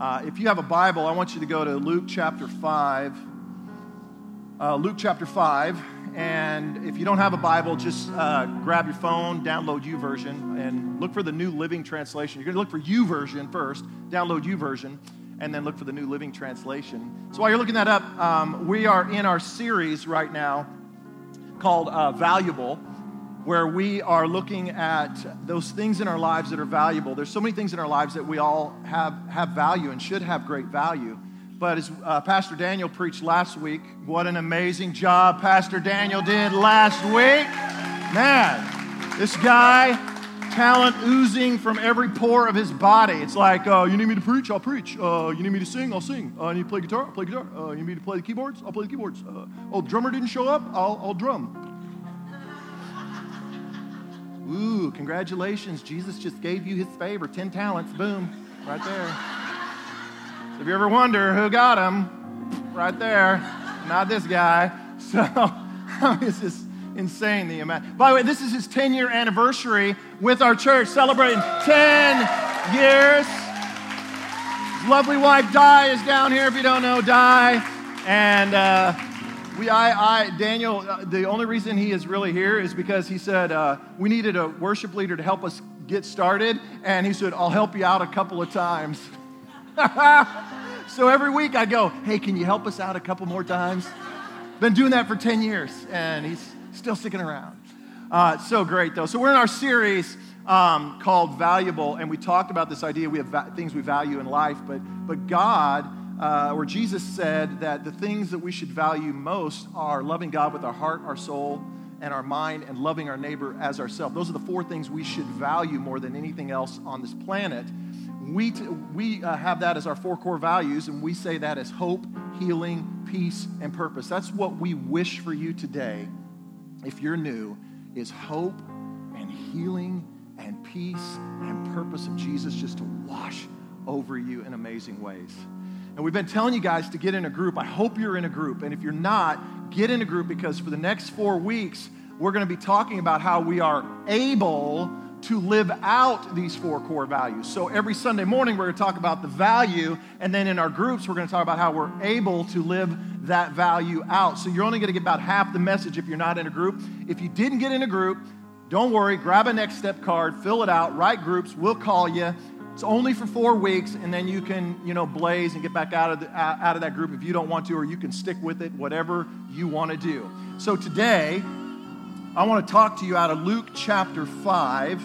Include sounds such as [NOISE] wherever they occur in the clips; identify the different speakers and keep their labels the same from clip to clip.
Speaker 1: Uh, if you have a Bible, I want you to go to Luke chapter 5. Uh, Luke chapter 5. And if you don't have a Bible, just uh, grab your phone, download U YouVersion, and look for the New Living Translation. You're going to look for YouVersion first, download U YouVersion, and then look for the New Living Translation. So while you're looking that up, um, we are in our series right now called uh, Valuable, where we are looking at those things in our lives that are valuable. There's so many things in our lives that we all have, have value and should have great value. But as uh, Pastor Daniel preached last week, what an amazing job Pastor Daniel did last week. Man, this guy, talent oozing from every pore of his body. It's like, uh, you need me to preach? I'll preach. Uh, you need me to sing? I'll sing. Uh, you need to play guitar? I'll play guitar. Uh, you need me to play the keyboards? I'll play the keyboards. Uh, oh, drummer didn't show up? I'll, I'll drum. Ooh, congratulations. Jesus just gave you his favor 10 talents. Boom, right there. If you ever wonder who got him, right there, not this guy. [LAUGHS] So [LAUGHS] it's just insane the amount. By the way, this is his 10 year anniversary with our church, celebrating 10 years. His lovely wife, Di, is down here if you don't know Di. And uh, we, I, I, Daniel, uh, the only reason he is really here is because he said uh, we needed a worship leader to help us get started. And he said, I'll help you out a couple of times. [LAUGHS] so every week I go, hey, can you help us out a couple more times? Been doing that for 10 years, and he's still sticking around. Uh, so great, though. So we're in our series um, called Valuable, and we talked about this idea we have va- things we value in life, but, but God, uh, or Jesus said that the things that we should value most are loving God with our heart, our soul, and our mind, and loving our neighbor as ourselves. Those are the four things we should value more than anything else on this planet we, t- we uh, have that as our four core values, and we say that as hope, healing, peace, and purpose. That's what we wish for you today, if you're new, is hope and healing and peace and purpose of Jesus just to wash over you in amazing ways. And we've been telling you guys to get in a group. I hope you're in a group. And if you're not, get in a group because for the next four weeks, we're going to be talking about how we are able to live out these four core values. So every Sunday morning, we're going to talk about the value, and then in our groups, we're going to talk about how we're able to live that value out. So you're only going to get about half the message if you're not in a group. If you didn't get in a group, don't worry, grab a next step card, fill it out, write groups, we'll call you. It's only for four weeks, and then you can, you know, blaze and get back out of, the, out of that group if you don't want to, or you can stick with it, whatever you want to do. So today, I want to talk to you out of Luke chapter 5.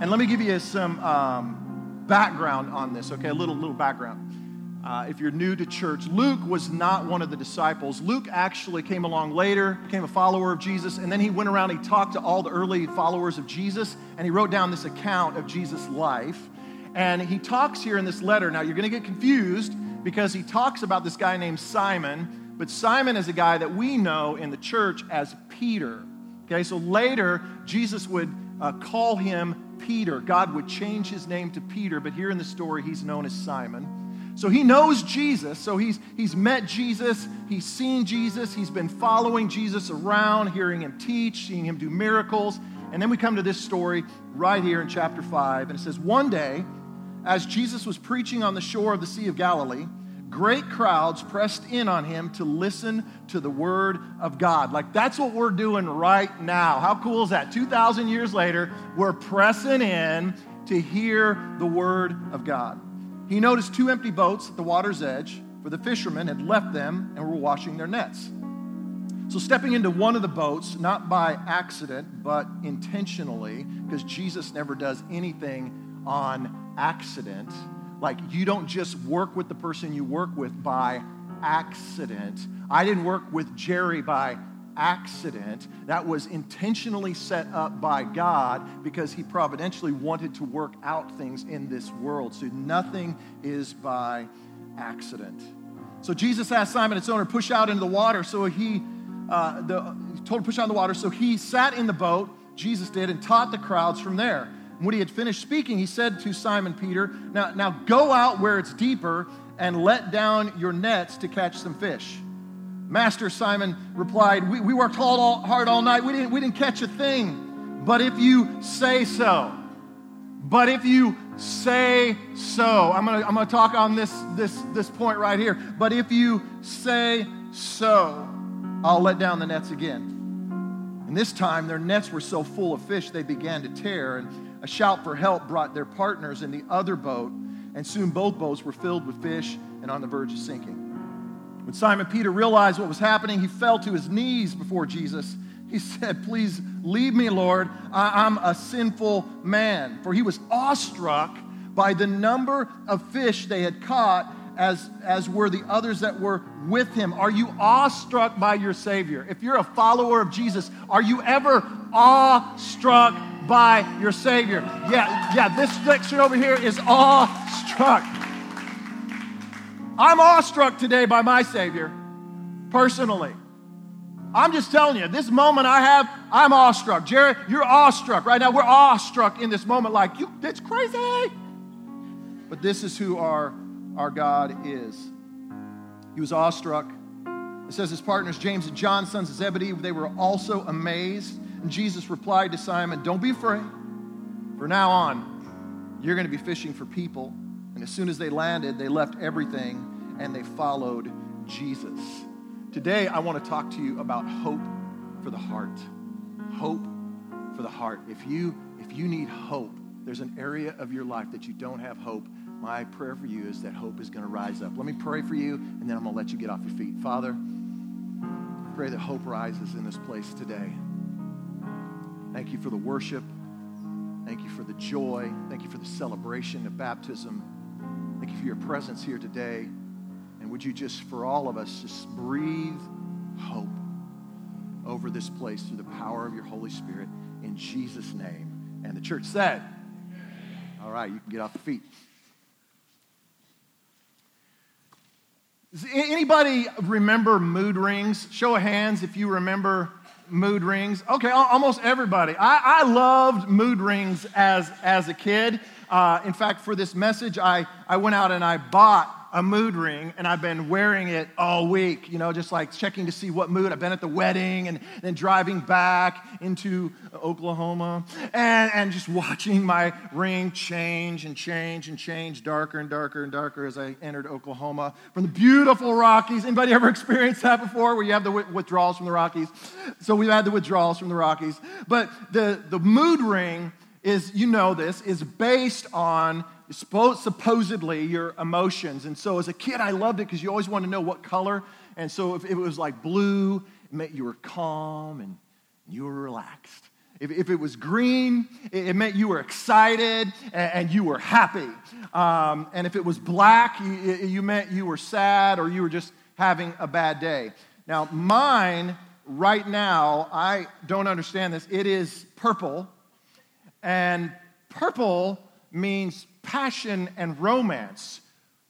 Speaker 1: And let me give you some um, background on this, okay? A little, little background. Uh, if you're new to church, Luke was not one of the disciples. Luke actually came along later, became a follower of Jesus, and then he went around, he talked to all the early followers of Jesus, and he wrote down this account of Jesus' life. And he talks here in this letter. Now, you're going to get confused because he talks about this guy named Simon, but Simon is a guy that we know in the church as Peter. Okay, so later, Jesus would uh, call him Peter. God would change his name to Peter, but here in the story, he's known as Simon. So he knows Jesus. So he's, he's met Jesus. He's seen Jesus. He's been following Jesus around, hearing him teach, seeing him do miracles. And then we come to this story right here in chapter 5. And it says, One day, as Jesus was preaching on the shore of the Sea of Galilee, great crowds pressed in on him to listen to the word of God. Like that's what we're doing right now. How cool is that? 2,000 years later, we're pressing in to hear the word of God. He noticed two empty boats at the water's edge, for the fishermen had left them and were washing their nets. So, stepping into one of the boats, not by accident, but intentionally, because Jesus never does anything on accident like, you don't just work with the person you work with by accident. I didn't work with Jerry by accident. That was intentionally set up by God because He providentially wanted to work out things in this world. So nothing is by accident. So Jesus asked Simon, its owner, push out into the water. So he, uh, the, told him to push out in the water. So he sat in the boat, Jesus did, and taught the crowds from there. When he had finished speaking, he said to Simon Peter, Now, now go out where it's deeper and let down your nets to catch some fish. Master Simon replied, We, we worked all, hard all night. We didn't, we didn't catch a thing. But if you say so, but if you say so. I'm going to I'm to talk on this, this, this point right here. But if you say so, I'll let down the nets again. And this time, their nets were so full of fish they began to tear, and a shout for help brought their partners in the other boat, and soon both boats were filled with fish and on the verge of sinking. When Simon Peter realized what was happening, he fell to his knees before Jesus. He [LAUGHS] said, Please leave me, Lord. I- am a sinful man. For he was awestruck by the number of fish they had caught, as, as were the others that were with him. Are you awestruck by your Savior? If you're a follower of Jesus, are you ever awestruck by your Savior? Yeah, yeah, this section over here is awestruck. I'm awestruck today by my Savior, personally. I'm just telling you, this moment I have, I'm awestruck. Jared, you're awestruck right now. We're awestruck in this moment, like, you, it's crazy. But this is who our, our God is. He was awestruck. It says his partners, James and John, sons of Zebedee, they were also amazed. And Jesus replied to Simon, Don't be afraid. For now on, you're going to be fishing for people. And as soon as they landed, they left everything and they followed Jesus. Today, I want to talk to you about hope for the heart. Hope for the heart. If you, if you need hope, there's an area of your life that you don't have hope, my prayer for you is that hope is going to rise up. Let me pray for you, and then I'm going to let you get off your feet. Father, I pray that hope rises in this place today. Thank you for the worship. Thank you for the joy. Thank you for the celebration of baptism. Thank you for your presence here today. And would you just, for all of us, just breathe hope over this place through the power of your Holy Spirit in Jesus' name. And the church said, All right, you can get off the feet. Does anybody remember mood rings? Show of hands if you remember mood rings. Okay, almost everybody. I, I loved mood rings as, as a kid. Uh, in fact, for this message, I, I went out and I bought a mood ring and I've been wearing it all week, you know, just like checking to see what mood. I've been at the wedding and then driving back into Oklahoma and, and just watching my ring change and change and change darker and darker and darker as I entered Oklahoma from the beautiful Rockies. Anybody ever [LAUGHS] experienced that before where you have the withdrawals from the Rockies? So we've had the withdrawals from the Rockies. But the, the mood ring is, you know this, is based on supposedly your emotions. And so as a kid, I loved it because you always wanted to know what color. And so if it was like blue, it meant you were calm and you were relaxed. If, if it was green, it, it, meant you were excited and, and you were happy. Um, and if it was black, you, you meant you were sad or you were just having a bad day. Now, mine right now, I don't understand this. It is purple. And purple means passion and romance,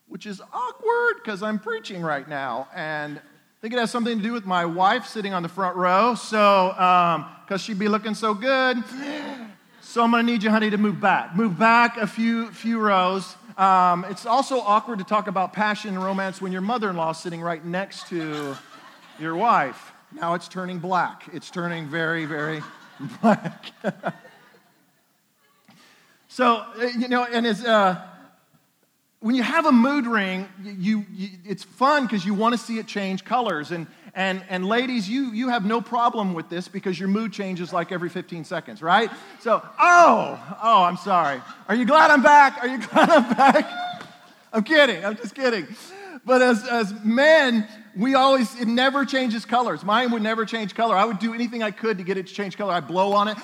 Speaker 1: which is awkward because I'm preaching right now. And I think it has something to do with my wife sitting on the front row. So, because um, she'd be looking so good. [GASPS] So I'm going to need you, honey, to move back. Move back a few, few rows. Um, it's also awkward to talk about passion and romance when your mother in law is sitting right next to your wife. Now it's turning black. It's turning very, very [LAUGHS] black. [LAUGHS] So, uh, you know, and as, uh, when you have a mood ring, you, you it's fun because you want to see it change colors. And, and, and ladies, you, you have no problem with this because your mood changes like every 15 seconds, right? So, oh, oh, I'm sorry. Are you glad I'm back? Are you [LAUGHS] glad I'm back? I'm kidding. I'm just kidding. But as, as men, we always, it never changes colors. Mine would never change color. I would do anything I could to get it to change color. I'd blow on it.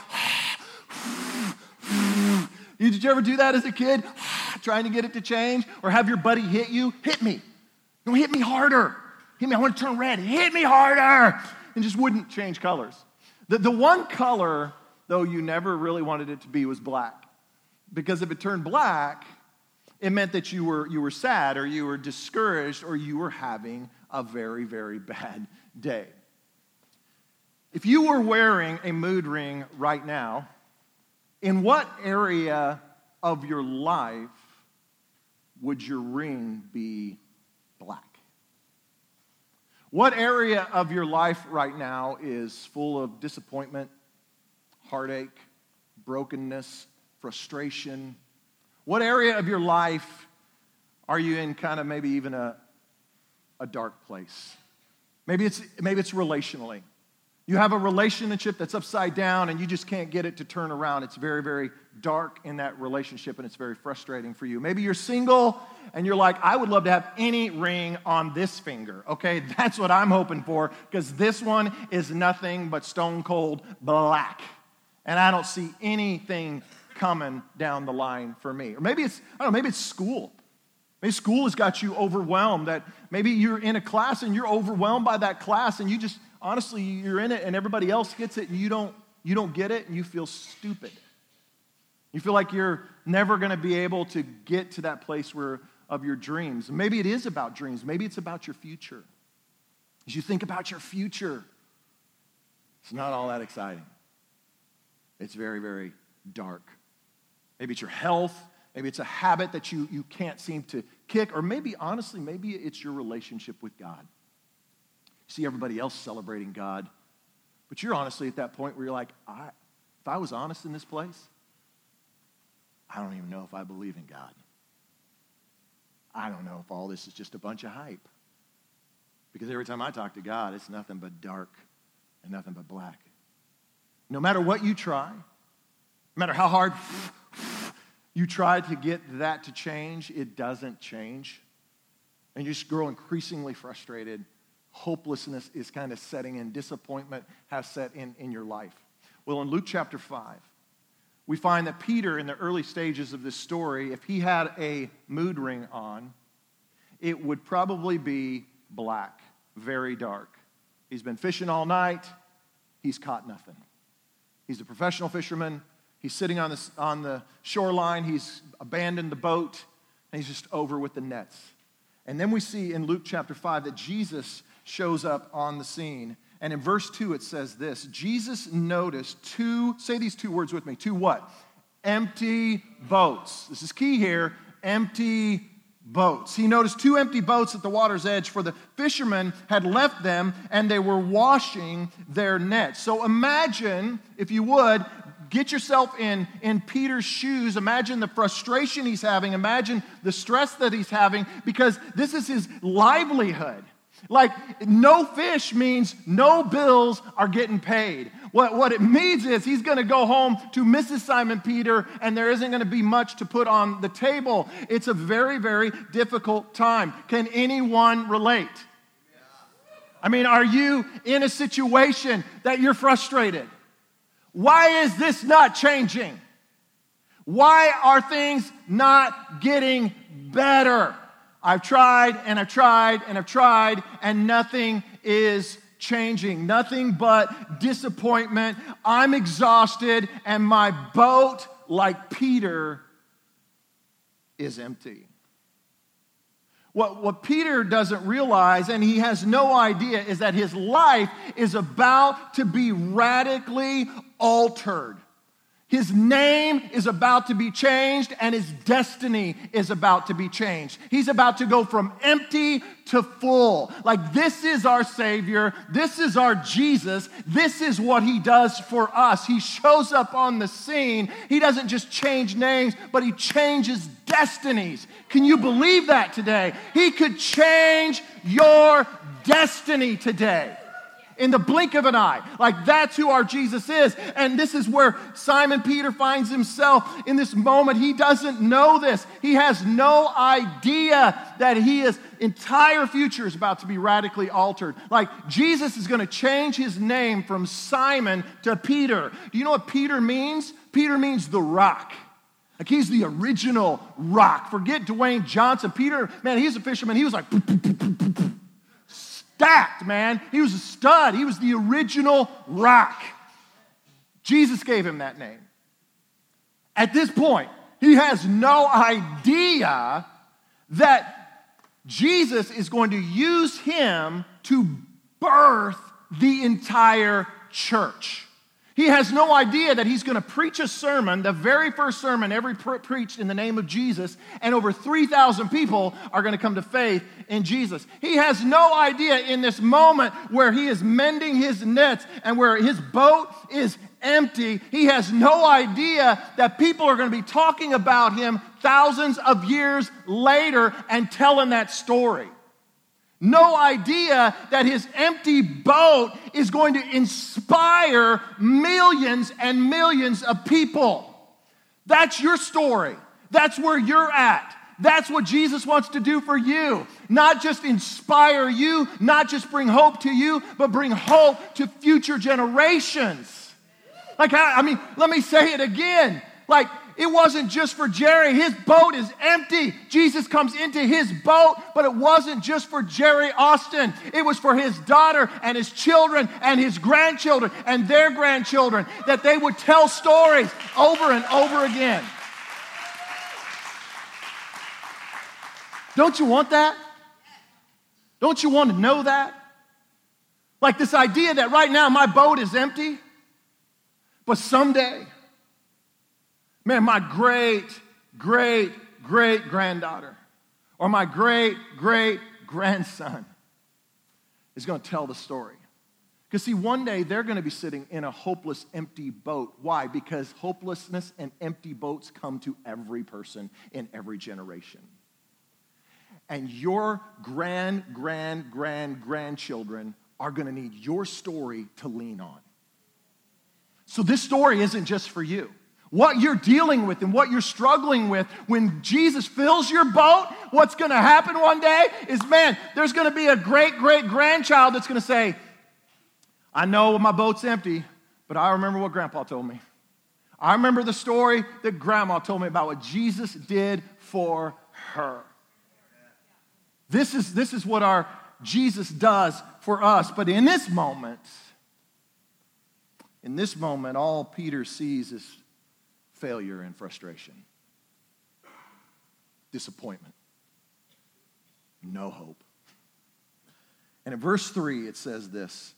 Speaker 1: Did you ever do that as a kid? [SIGHS] Trying to get it to change? Or have your buddy hit you? Hit me. No, hit me harder. Hit me. I want to turn red. Hit me harder. And just wouldn't change colors. The, the one color, though, you never really wanted it to be was black. Because if it turned black, it meant that you were, you were sad or you were discouraged or you were having a very, very bad day. If you were wearing a mood ring right now, in what area of your life would your ring be black? What area of your life right now is full of disappointment, heartache, brokenness, frustration, What area of your life are you in kind of maybe even a, a dark place? Maybe it's, maybe it's relationally. You have a relationship that's upside down and you just can't get it to turn around. It's very, very dark in that relationship and it's very frustrating for you. Maybe you're single and you're like, I would love to have any ring on this finger. Okay, [LAUGHS] that's what I'm hoping for because this one is nothing but stone cold black. And I don't see anything coming down the line for me. Or maybe it's, I don't know, maybe it's school. Maybe school has got you overwhelmed that maybe you're in a class and you're overwhelmed by that class and you just honestly you're in it and everybody else gets it and you don't you don't get it and you feel stupid. You feel like you're never going to be able to get to that place where of your dreams. Maybe it is about dreams. Maybe it's about your future. As you think about your future, it's not all that exciting. It's very, very dark. Maybe it's your health. Maybe it's a habit that you, you can't seem to kick. Or maybe, honestly, maybe it's your relationship with God. See everybody else celebrating God. But you're honestly at that point where you're like, I, if I was honest in this place, I don't even know if I believe in God. I don't know if all this is just a bunch of hype. Because every time I talk to God, it's nothing but dark and nothing but black. No matter what you try, no matter how hard [LAUGHS] you try to get that to change, it doesn't change. And you just grow increasingly frustrated. Hopelessness is kind of setting in, disappointment has set in in your life. Well, in Luke chapter 5, we find that Peter, in the early stages of this story, if he had a mood ring on, it would probably be black, very dark. He's been fishing all night, he's caught nothing. He's a professional fisherman. He's sitting on the, on the shoreline. He's abandoned the boat, and he's just over with the nets. And then we see in Luke chapter 5 that Jesus shows up on the scene. And in verse 2, it says this Jesus noticed two, say these two words with me, two what? Empty boats. This is key here empty boats. He noticed two empty boats at the water's edge, for the fishermen had left them and they were washing their nets. So imagine, if you would, get yourself in, in Peter's shoes. Imagine the frustration he's having. Imagine the stress that he's having because this is his livelihood. Like, no fish means no bills are getting paid. What, what it means is he's going to go home to Mrs. Simon Peter, and there isn't going to be much to put on the table. It's a very, very difficult time. Can anyone relate? I mean, are you in a situation that you're frustrated? Why is this not changing? Why are things not getting better? I've tried and I've tried and I've tried, and nothing is changing. Nothing but disappointment. I'm exhausted, and my boat, like Peter, is empty. What, what Peter doesn't realize, and he has no idea, is that his life is about to be radically altered. His name is about to be changed and his destiny is about to be changed. He's about to go from empty to full. Like, this is our Savior. This is our Jesus. This is what he does for us. He shows up on the scene. He doesn't just change names, but he changes destinies. Can you believe that today? He could change your destiny today in the blink of an eye. Like that's who our Jesus is. And this is where Simon Peter finds himself in this moment. He doesn't know this. He has no idea that his entire future is about to be radically altered. Like Jesus is going to change his name from Simon to Peter. Do you know what Peter means? Peter means the rock. Like he's the original rock. Forget Dwayne Johnson. Peter, man, he's a fisherman. He was like, [LAUGHS] man. He was a stud. He was the original rock. Jesus gave him that name. At this point, he has no idea that Jesus is going to use him to birth the entire church. He has no idea that he's going to preach a sermon, the very first sermon ever pre- preached in the name of Jesus, and over 3,000 people are going to come to faith in Jesus. He has no idea in this moment where he is mending his nets and where his boat is empty. He has no idea that people are going to be talking about him thousands of years later and telling that story no idea that his empty boat is going to inspire millions and millions of people. That's your story. That's where you're at. That's what Jesus wants to do for you. Not just inspire you, not just bring hope to you, but bring hope to future generations. Like, I mean, let me say it again. Like, it wasn't just for Jerry. His boat is empty. Jesus comes into his boat, but it wasn't just for Jerry Austin. It was for his daughter and his children and his grandchildren and their grandchildren that they would tell stories over and over again. Don't you want that? Don't you want to know that? Like this idea that right now my boat is empty, but someday Man, my great, great, great granddaughter or my great, great grandson is going to tell the story. Because, see, one day they're going to be sitting in a hopeless, empty boat. Why? Because hopelessness and empty boats come to every person in every generation. And your grand, grand, grand, grandchildren are going to need your story to lean on. So, this story isn't just for you what you're dealing with and what you're struggling with, when Jesus fills your boat, what's going to happen one day is man, there's going to be a great great grandchild that's going to say, I know my boat's empty, but I remember what grandpa told me. I remember the story that grandma told me about what Jesus did for her. This is, this is what our Jesus does for us. But in this moment, in this moment, all Peter sees is failure and frustration, disappointment, no hope. And in verse 3, it says this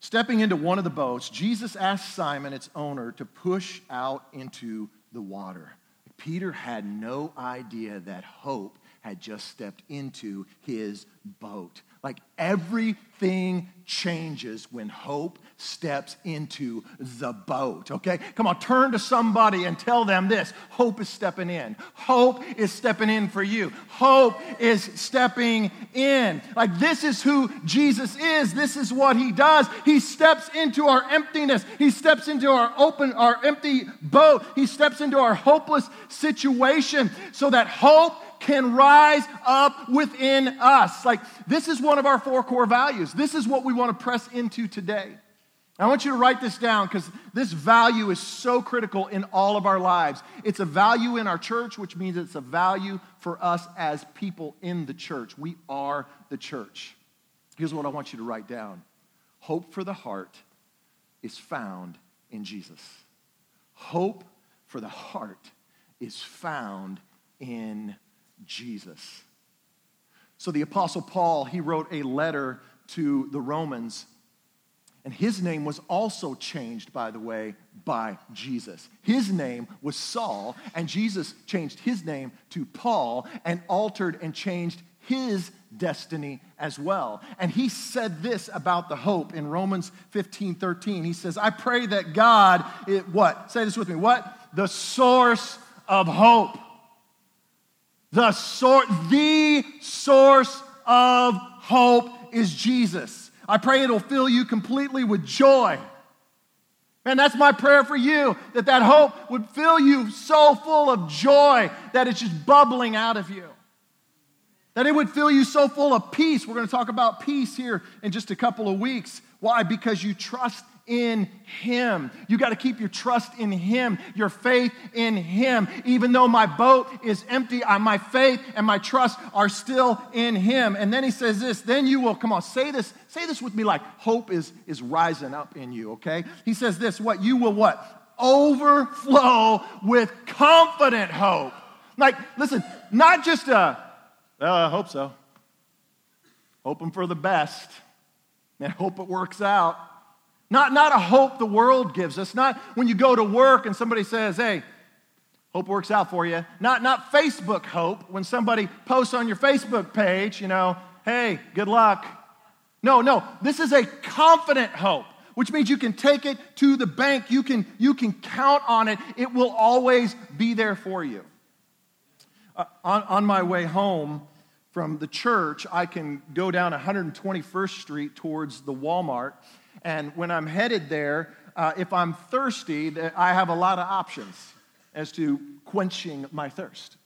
Speaker 1: Stepping into one of the boats, Jesus asked Simon, its owner, to push out into the water. Peter had no idea that hope had just stepped into his boat. Like everything changes when hope steps into the boat, okay? Come on, turn to somebody and tell them this hope is stepping in. Hope is stepping in for you. Hope is stepping in. Like this is who Jesus is. This is what he does. He steps into our emptiness. He steps into our open, our empty boat. He steps into our hopeless situation so that hope can rise up within us. Like, this is one of our four core values. This is what we want to press into today. I want you to write this down because this value is so critical in all of our lives. It's a value in our church, which means it's a value for us as people in the church. We are the church. Here's what I want you to write down Hope for the heart is found in Jesus. Hope for the heart is found in Jesus. So the Apostle Paul, he wrote a letter to the Romans. And his name was also changed, by the way, by Jesus. His name was Saul, and Jesus changed his name to Paul and altered and changed his destiny as well. And he said this about the hope in Romans 15 13. He says, I pray that God, it, what? Say this with me. What? The source of hope the, sor- the source of hope is Jesus. I pray it'll fill you completely with joy. Man, that's my prayer for you that that hope would fill you so full of joy that it's just bubbling out of you. That it would fill you so full of peace. We're going to talk about peace here in just a couple of weeks. Why? Because you trust in Him. You got to keep your trust in Him, your faith in Him. Even though my boat is empty, my faith and my trust are still in Him. And then He says this, then you will, come on, say this, say this with me like hope is, is rising up in you, okay? He says this, what? You will what? Overflow with confident hope. Like, listen, not just a, well, I hope so. Hoping for the best. And hope it works out. Not, not a hope the world gives us. Not when you go to work and somebody says, hey, hope works out for you. Not, not Facebook hope when somebody posts on your Facebook page, you know, hey, good luck. No, no, this is a confident hope, which means you can take it to the bank. You can, you can count on it. It will always be there for you. Uh, on, on my way home from the church, I can go down 121st Street towards the Walmart. And when I'm headed there, uh, if I'm thirsty, I have a lot of options as to quenching my thirst.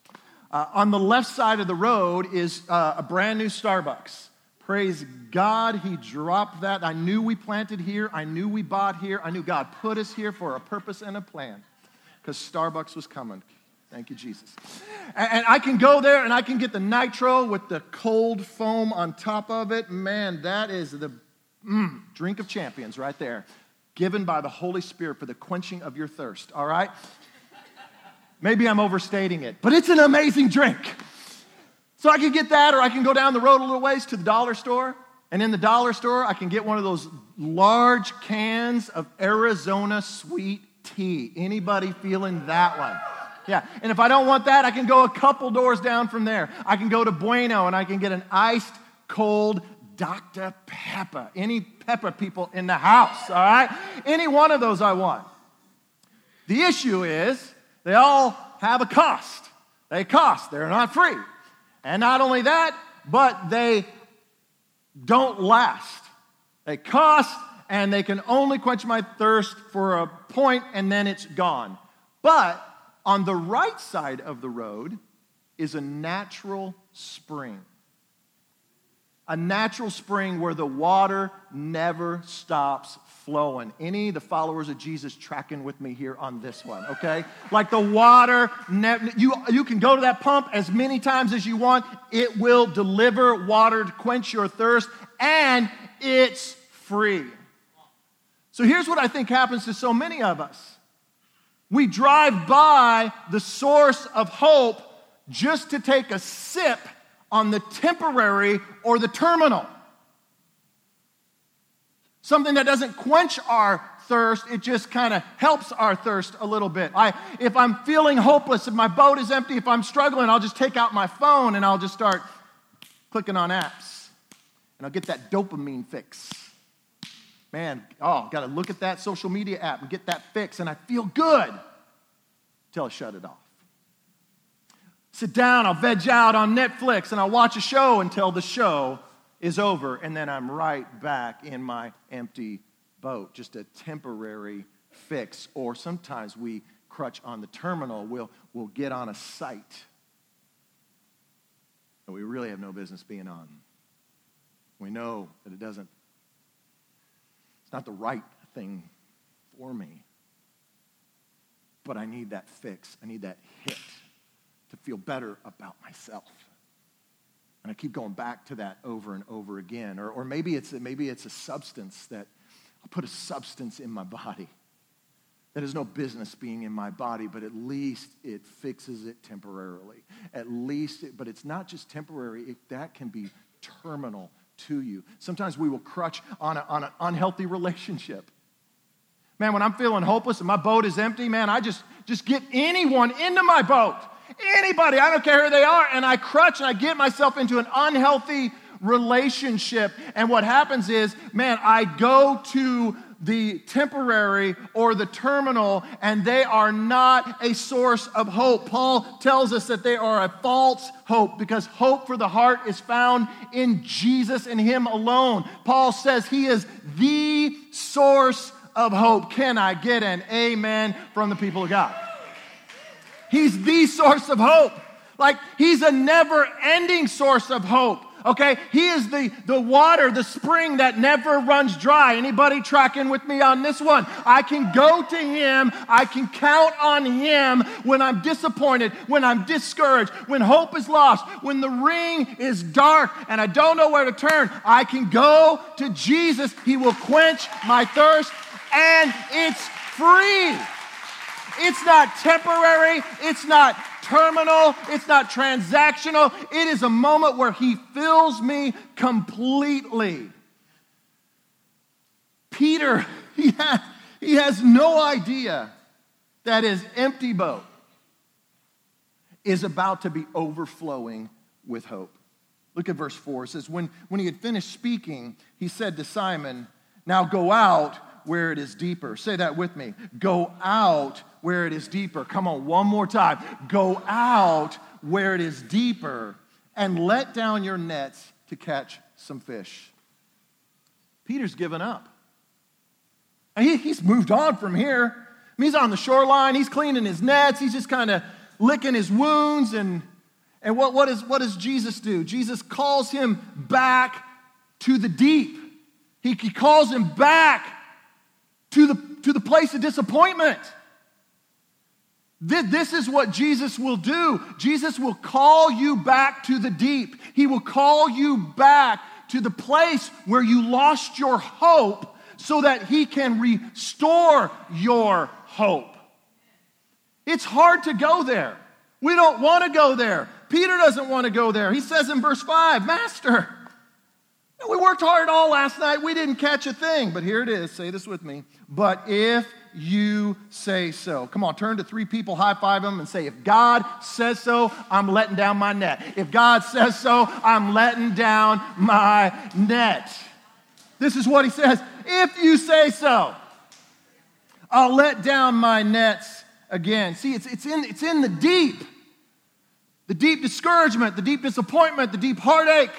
Speaker 1: Uh, on the left side of the road is uh, a brand new Starbucks. Praise God, He dropped that. I knew we planted here. I knew we bought here. I knew God put us here for a purpose and a plan because Starbucks was coming. Thank you, Jesus. And, and, I can go there and I can get the nitro with the cold foam on top of it. Man, that is the mm, drink of champions right there, given by the Holy Spirit for the quenching of your thirst, all right? Maybe I'm overstating it, but it's an amazing drink. So I can get that, or I can go down the road a little ways to the dollar store. And in the dollar store, I can get one of those large cans of Arizona sweet tea. Anybody feeling that one? Yeah. And if I don't want that, I can go a couple doors down from there. I can go to Bueno and I can get an iced cold Dr. Pepper. Any pepper people in the house, all right? Any one of those I want. The issue is they all have a cost. They cost, they're not free. And not only that, but they don't last. They cost and they can only quench my thirst for a point and then it's gone. But on the right side of the road is a natural spring a natural spring where the water never stops flowing. Any of the followers of Jesus tracking with me here on this one, okay? Like the water, ne- you, you can go to that pump as many times as you want. It will deliver water to quench your thirst, and it's free. So here's what I think happens to so many of us we drive by the source of hope just to take a sip on the temporary or the terminal. Something that doesn't quench our thirst, it just kind of helps our thirst a little bit. I, if I'm feeling hopeless, if my boat is empty, if I'm struggling, I'll just take out my phone and I'll just start clicking on apps. And I'll get that dopamine fix. Man, oh, got to look at that social media app and get that fix, and I feel good until I shut it off sit down, I'll veg out on Netflix, and I'll watch a show until the show is over, and then I'm right back in my empty boat. Just a temporary fix. Or sometimes we crutch on the terminal, we'll, we'll get on a site that we really have no business being on. We know that it doesn't, it's not the right thing for me. But I need that fix, I need that hit to feel better about myself. And I keep going back to that over and over again. Or, or maybe, it's, maybe it's a substance that I'll put a substance in my body that has no business being in my body, but at least it fixes it temporarily. At least, it, but it's not just temporary, it, that can be terminal to you. Sometimes we will crutch on, a, on an unhealthy relationship. Man, when I'm feeling hopeless and my boat is empty, man, I just, just get anyone into my boat anybody, I don't care who they are, and I crutch and I get myself into an unhealthy relationship. And what happens is, man, I go to the temporary or the terminal, and they are not a source of hope. Paul tells us that they are a false hope because hope for the heart is found in Jesus and Him alone. Paul says He is the source of hope. Can I get an amen from the people of God? He's the source of hope. Like he's a never ending source of hope. Okay, he is the, the water, the spring that never runs dry. Anybody tracking with me on this one? I can go to him, I can count on him when I'm disappointed, when I'm discouraged, when hope is lost, when the ring is dark and I don't know where to turn. I can go to Jesus. He will quench my thirst and it's free. It's not temporary, it's not terminal, it's not transactional. It is a moment where He fills me completely. Peter, [LAUGHS] he, ha- he has no idea that his empty boat is about to be overflowing with hope. Look at verse 4. It says, when, when he had finished speaking, he said to Simon, Now go out where it is deeper. Say that with me. Go out where it is deeper. Come on, one more time. Go out where it is deeper and let down your nets to catch some fish. Peter's given up. He, he's moved on from here. He's on the shoreline, he's cleaning his nets, he's just kind of licking his wounds. And, and what, what, is, what does Jesus do? Jesus calls him back to the deep. He, he calls him back to the, to the place of disappointment. This, this is what Jesus will do. Jesus will call you back to the deep. He will call you back to the place where you lost your hope so that He can restore your hope. It's hard to go there. We don't want to go there. Peter doesn't want to go there. He says in verse 5, Master, we worked hard all last night. We didn't catch a thing. But here it is. Say this with me. But if you say so. Come on, turn to three people, high five them, and say, If God says so, I'm letting down my net. If God says so, I'm letting down my net. This is what he says. If you say so, I'll let down my nets again. See, it's, it's, in, it's in the deep. The deep discouragement, the deep disappointment, the deep heartache,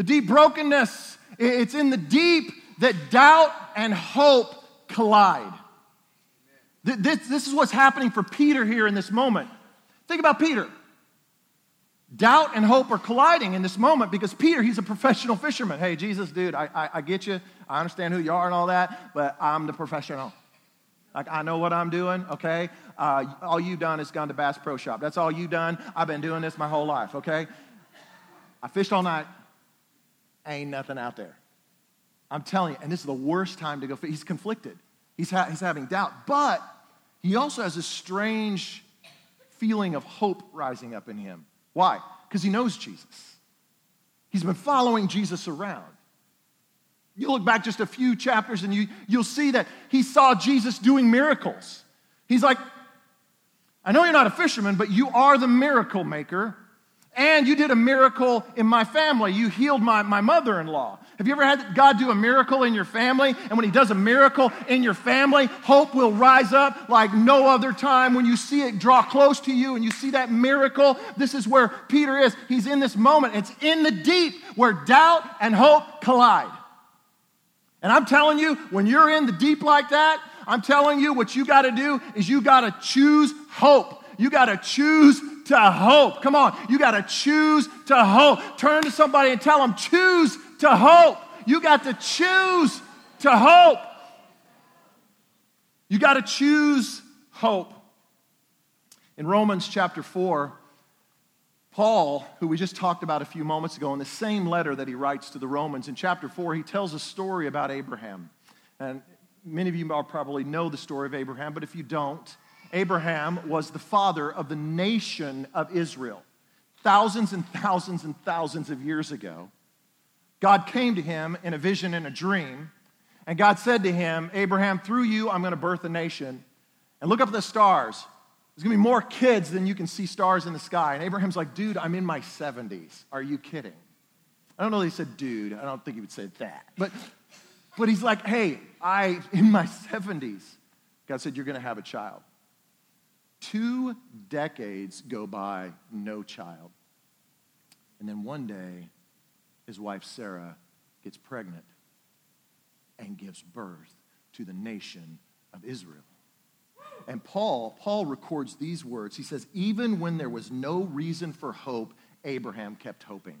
Speaker 1: the deep brokenness. It's in the deep that doubt and hope collide. This, this is what's happening for Peter here in this moment. Think about Peter. Doubt and hope are colliding in this moment because Peter, he's a professional fisherman. Hey, Jesus, dude, I, I, I get you. I understand who you are and all that, but I'm the professional. Like, I know what I'm doing, okay? Uh, all you've done is gone to Bass Pro Shop. That's all you've done. I've been doing this my whole life, okay? I fished all night. Ain't nothing out there. I'm telling you, and this is the worst time to go. He's conflicted. He's, ha- he's having doubt, but he also has a strange feeling of hope rising up in him. Why? Because he knows Jesus. He's been following Jesus around. You look back just a few chapters and you, you'll see that he saw Jesus doing miracles. He's like, I know you're not a fisherman, but you are the miracle maker. And you did a miracle in my family. You healed my, my mother in law. Have you ever had God do a miracle in your family? And when He does a miracle in your family, hope will rise up like no other time. When you see it draw close to you and you see that miracle, this is where Peter is. He's in this moment. It's in the deep where doubt and hope collide. And I'm telling you, when you're in the deep like that, I'm telling you what you got to do is you got to choose hope. You got to choose to hope. Come on, you got to choose to hope. Turn to somebody and tell them, choose to hope. You got to choose to hope. You got to choose hope. In Romans chapter 4, Paul, who we just talked about a few moments ago, in the same letter that he writes to the Romans, in chapter 4, he tells a story about Abraham. And many of you probably know the story of Abraham, but if you don't, Abraham was the father of the nation of Israel. Thousands and thousands and thousands of years ago, God came to him in a vision and a dream, and God said to him, Abraham, through you, I'm going to birth a nation. And look up at the stars. There's going to be more kids than you can see stars in the sky. And Abraham's like, dude, I'm in my 70s. Are you kidding? I don't know that he said dude. I don't think he would say that. But, but he's like, hey, I, in my 70s, God said, you're going to have a child. Two decades go by, no child. And then one day, his wife Sarah gets pregnant and gives birth to the nation of Israel. And Paul, Paul records these words. He says, Even when there was no reason for hope, Abraham kept hoping.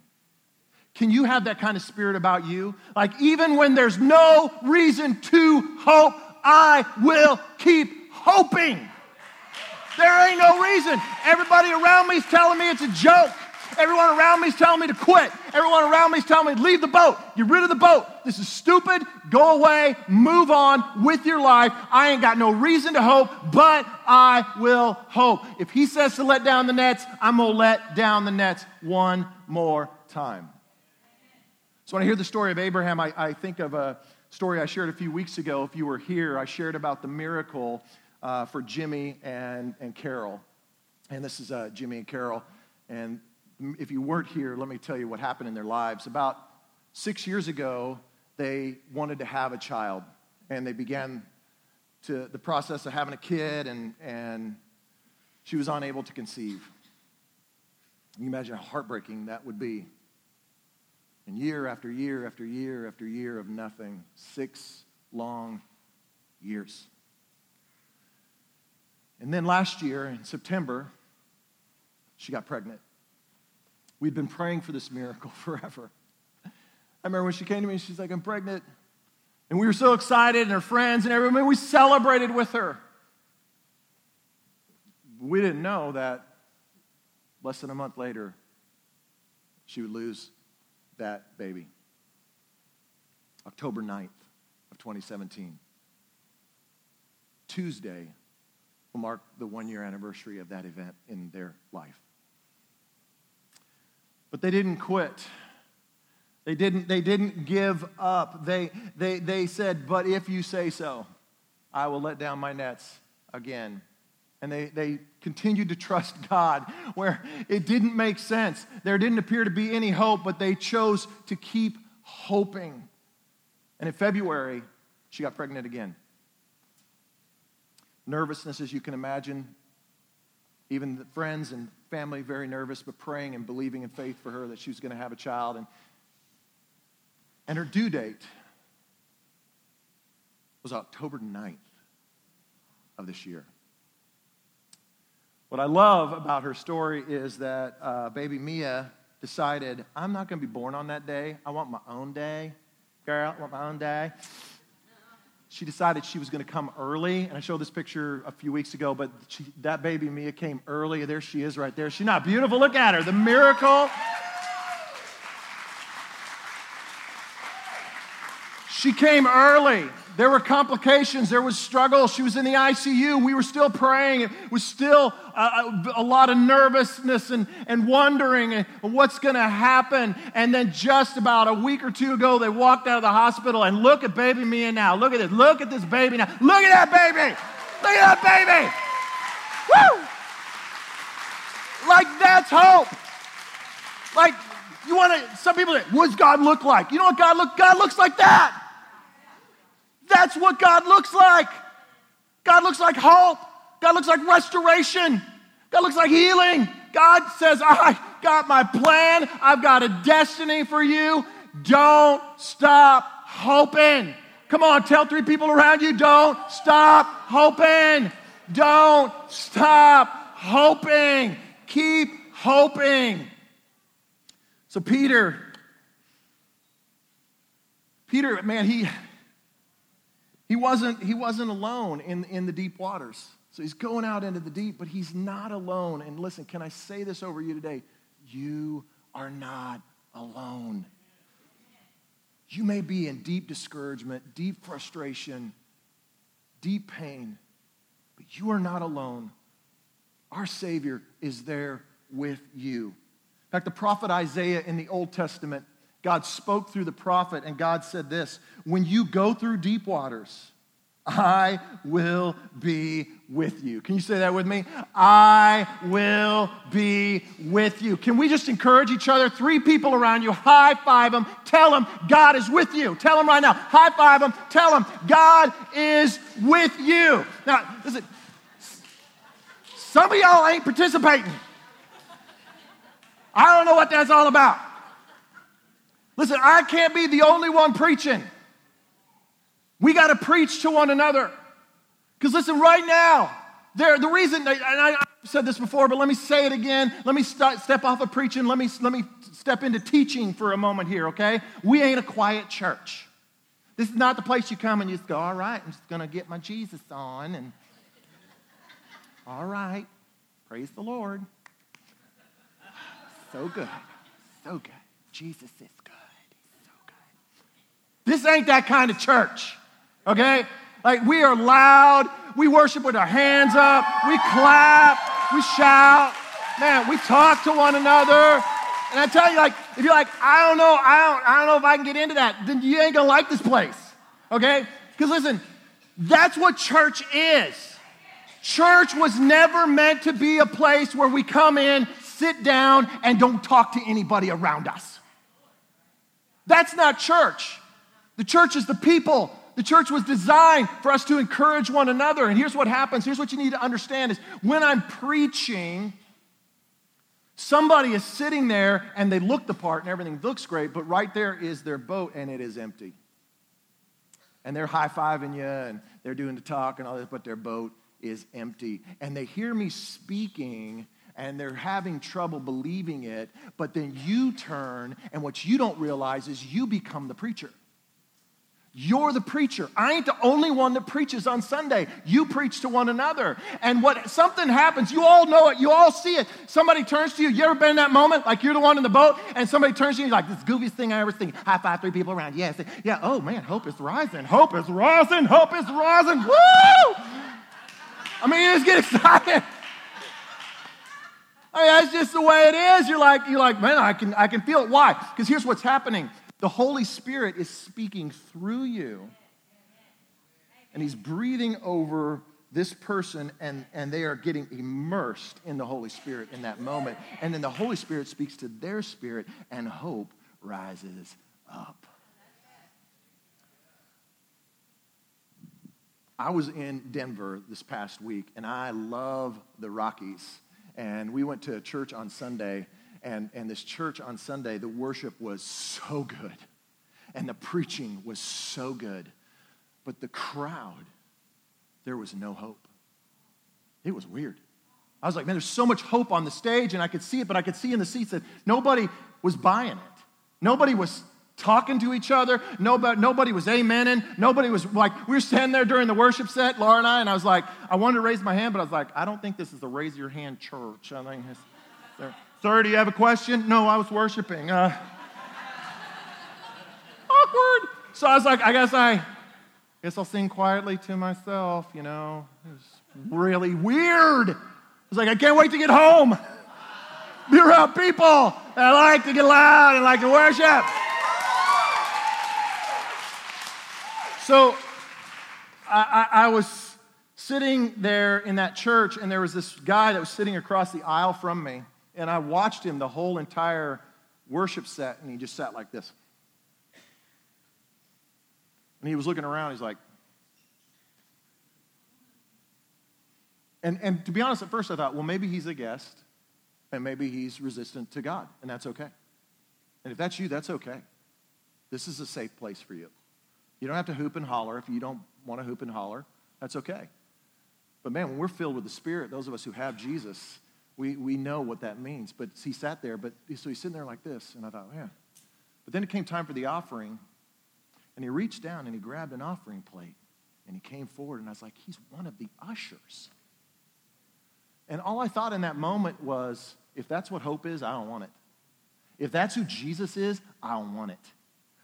Speaker 1: Can you have that kind of spirit about you? Like, even when there's no reason to hope, I will keep hoping. There ain't no reason. Everybody around me is telling me it's a joke. Everyone around me is telling me to quit. Everyone around me is telling me to leave the boat. Get rid of the boat. This is stupid. Go away. Move on with your life. I ain't got no reason to hope, but I will hope. If he says to let down the nets, I'm going to let down the nets one more time. So when I hear the story of Abraham, I, I think of a story I shared a few weeks ago. If you were here, I shared about the miracle uh, for Jimmy and, and Carol. And this is uh, Jimmy and Carol. And if you weren't here, let me tell you what happened in their lives. About six years ago, they wanted to have a child, and they began to the process of having a kid, and, and she was unable to conceive. Can you imagine how heartbreaking that would be? And year after year after year after year of nothing, six long years. And then last year in September, she got pregnant. We'd been praying for this miracle [LAUGHS] forever. I remember when she came to me, she's like, I'm pregnant. And we were so excited, and her friends and everyone, we celebrated with her. We didn't know that less than a month later, she would lose that baby. October 9th of 2017. Tuesday will mark the one year anniversary of that event in their life. But they didn't quit. They didn't, they didn't give up. They, they, they said, But if you say so, I will let down my nets again. And they, they continued to trust [LAUGHS] God where it didn't make sense. There didn't appear to be any hope, but they chose to keep hoping. And in February, she got pregnant again. Nervousness, as you can imagine. Even the friends and family very nervous, but praying and believing in faith for her that she was going to have a child. And, and her due date was October 9th of this year. What I love about her story is that uh, baby Mia decided, I'm not going to be born on that day. I want my own day. Girl, I want my own day she decided she was going to come early. And I showed this picture a few weeks ago, but she, that baby Mia came early. There she is right there. She's not beautiful. Look at her. The miracle. She came early. There were complications, there was struggle. She was in the ICU. We were still praying. It was still a, a lot of nervousness and, and wondering what's going to happen. And then just about a week or two ago, they walked out of the hospital and look at baby Mia now. Look at this. Look at this baby now. Look at that baby. Look at that baby. Woo! Like that's hope. Like you want to, some people say, what does God look like? You know what God look? God looks like that. That's what God looks like. God looks like hope. God looks like restoration. God looks like healing. God says, I got my plan. I've got a destiny for you. Don't stop hoping. Come on, tell three people around you, don't stop hoping. Don't stop hoping. Keep hoping. So, Peter, Peter, man, he he wasn't, he wasn't alone in, in the deep waters. So he's going out into the deep, but he's not alone. And listen, can I say this over you today? You are not alone. You may be in deep discouragement, deep frustration, deep pain, but you are not alone. Our Savior is there with you. In fact, the prophet Isaiah in the Old Testament God spoke through the prophet, and God said this When you go through deep waters, I will be with you. Can you say that with me? I will be with you. Can we just encourage each other? Three people around you, high five them, tell them God is with you. Tell them right now, high five them, tell them God is with you. Now, listen, some of y'all ain't participating. I don't know what that's all about. Listen, I can't be the only one preaching. We got to preach to one another. Because listen, right now, there, the reason, and I, have said this before, but let me say it again. Let me start, step off of preaching. Let me, let me step into teaching for a moment here, okay? We ain't a quiet church. This is not the place you come and you just go, all right, I'm just going to get my Jesus on. And [LAUGHS] all right, praise the Lord. So good, so good. Jesus is this ain't that kind of church, okay? Like, we are loud. We worship with our hands up. We clap. We shout. Man, we talk to one another. And I tell you, like, if you're like, I don't know, I don't, I don't know if I can get into that, then you ain't gonna like this place. Okay? Because listen, that's what church is. Church was never meant to be a place where we come in, sit down, and don't talk to anybody around us. That's not church. The church is the people. The church was designed for us to encourage one another. And here's what happens. Here's what you need to understand is when I'm preaching, somebody is sitting there and they look the part and everything looks great, but right there is their boat and it is empty. And they're high fiving you and they're doing the talk and all this, but their boat is empty. And they hear me speaking and they're having trouble believing it, but then you turn, and what you don't realize is you become the preacher. You're the preacher. I ain't the only one that preaches on Sunday. You preach to one another. And what something happens, you all know it, you all see it. Somebody turns to you. You ever been in that moment? Like you're the one in the boat, and somebody turns to you, like, this goofiest thing I ever seen. High five three people around. Yes. Yeah, oh man, hope is rising. Hope is rising. Hope is rising. Woo! I mean, you just get [LAUGHS] excited. I mean, that's just the way it is. You're like, you're like, man, I can, I can feel it. Why? Because here's what's happening. The Holy Spirit is speaking through you. And he's breathing over this person, and, and they are getting immersed in the Holy Spirit in that moment. And then the Holy Spirit speaks to their spirit, and hope rises up. I was in Denver this past week, and I love the Rockies. And we went to church on Sunday, and, and this church on Sunday, the worship was so good, and the preaching was so good. But the crowd, there was no hope. It was weird. I was like, man, there's so much hope on the stage, and I could see it, but I could see in the seats that nobody was buying it. Nobody was talking to each other. Nobody, nobody was amening. Nobody was like, we were standing there during the worship set, Laura and I, and I was like, I wanted to raise my hand, but I was like, I don't think this is the raise your hand church. I think it's, Sir, do you have a question? No, I was worshiping. Uh, [LAUGHS] awkward. So I was like, I guess I guess I'll sing quietly to myself, you know. It was really weird. I was like, I can't wait to get home. [LAUGHS] Be around people that like to get loud and like to worship. So I, I, I, was sitting there in that church, and there was this guy that was sitting across the aisle from me, and I watched him the whole entire worship set, and he just sat like this. And he was looking around, he's like, and, and to be honest, at first I thought, well, maybe he's a guest, and maybe he's resistant to God, and that's okay. And if that's you, that's okay. This is a safe place for you. You don't have to hoop and holler if you don't want to hoop and holler. That's okay. But man, when we're filled with the Spirit, those of us who have Jesus, we, we know what that means. But he sat there, but so he's sitting there like this, and I thought, man. But then it came time for the offering, and he reached down and he grabbed an offering plate, and he came forward, and I was like, he's one of the ushers. And all I thought in that moment was, if that's what hope is, I don't want it. If that's who Jesus is, I don't want it.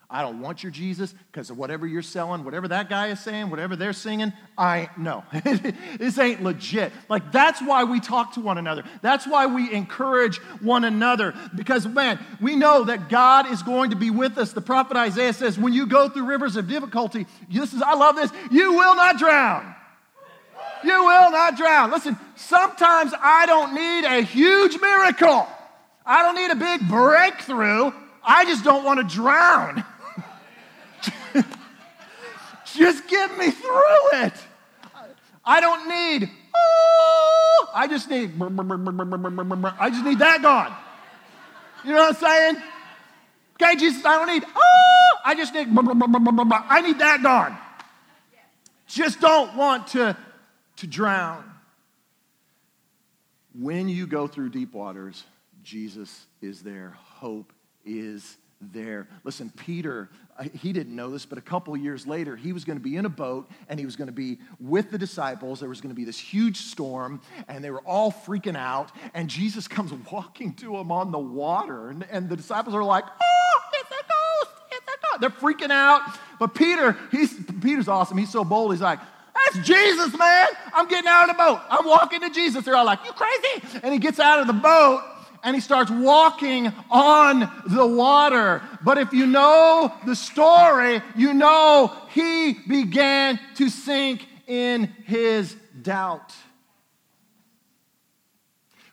Speaker 1: I don't want your Jesus because of whatever you're selling, whatever that guy is saying, whatever they're singing. I no, [LAUGHS] this ain't legit. Like that's why we talk to one another. That's why we encourage one another because man, we know that God is going to be with us. The prophet Isaiah says, "When you go through rivers of difficulty, this is I love this. You will not drown. You will not drown." Listen, sometimes I don't need a huge miracle. I don't need a big breakthrough. I just don't want to drown. [LAUGHS] just get me through it. I don't need, oh, I just need, I just need that gone. You know what I'm saying? Okay, Jesus, I don't need, oh, I just need, I need that gone. Just don't want to, to drown. When you go through deep waters, Jesus is there. Hope is there. Listen, Peter, he didn't know this, but a couple years later, he was going to be in a boat and he was going to be with the disciples. There was going to be this huge storm and they were all freaking out. And Jesus comes [LAUGHS] walking to them on the water. And, and the disciples are like, oh, it's a ghost, it's a ghost. They're freaking out. But Peter, he's, Peter's awesome. He's so bold. He's like, that's Jesus, man. I'm getting out of the boat. I'm walking to Jesus. They're all like, you crazy? And he gets out of the boat and he starts walking on the water. But if you know the story, you know he began to sink in his doubt.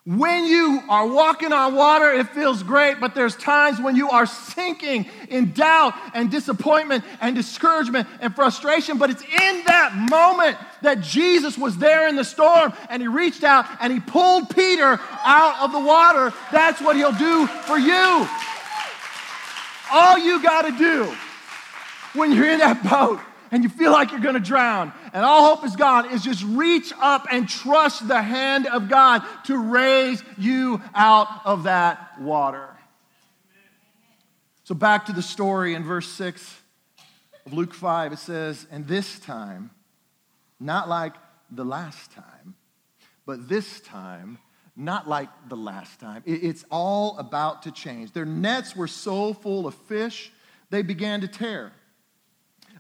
Speaker 1: When you are walking on water, it feels great, but there's times when you are sinking in doubt and disappointment and discouragement and frustration. But it's in that moment that Jesus was there in the storm and he reached out and he pulled Peter out of the water. That's what he'll do for you. All you got to do when you're in that boat and you feel like you're going to drown and all hope is gone is just reach up and trust the hand of God to raise you out of that water. So, back to the story in verse 6 of Luke 5, it says, And this time, not like the last time, but this time, not like the last time. It's all about to change. Their nets were so full of fish, they began to tear.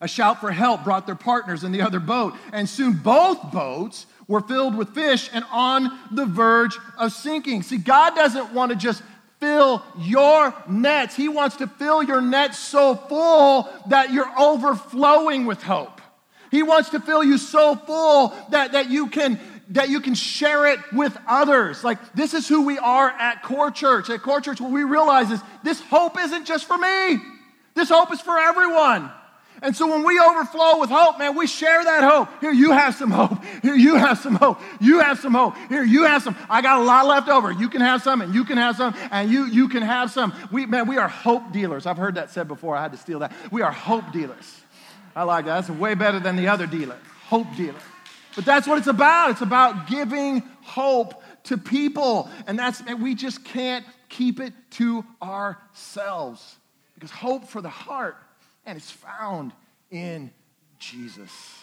Speaker 1: A shout for help brought their partners in the other boat, and soon both boats were filled with fish and on the verge of sinking. See, God doesn't want to just fill your nets, He wants to fill your nets so full that you're overflowing with hope. He wants to fill you so full that, that you can that you can share it with others. Like this is who we are at Core Church. At Core Church, what we realize is this hope isn't just for me. This hope is for everyone. And so when we overflow with hope, man, we share that hope. Here, you have some hope. Here, you have some hope. You have some hope. Here, you have some. I got a lot left over. You can have some, and you can have some, and you you can have some. We man, we are hope dealers. I've heard that said before. I had to steal that. We are hope dealers. I like that. That's way better than the other dealer. Hope dealer. But that's what it's about. It's about giving hope to people. And that's we just can't keep it to ourselves. Because hope for the heart and it's found in Jesus.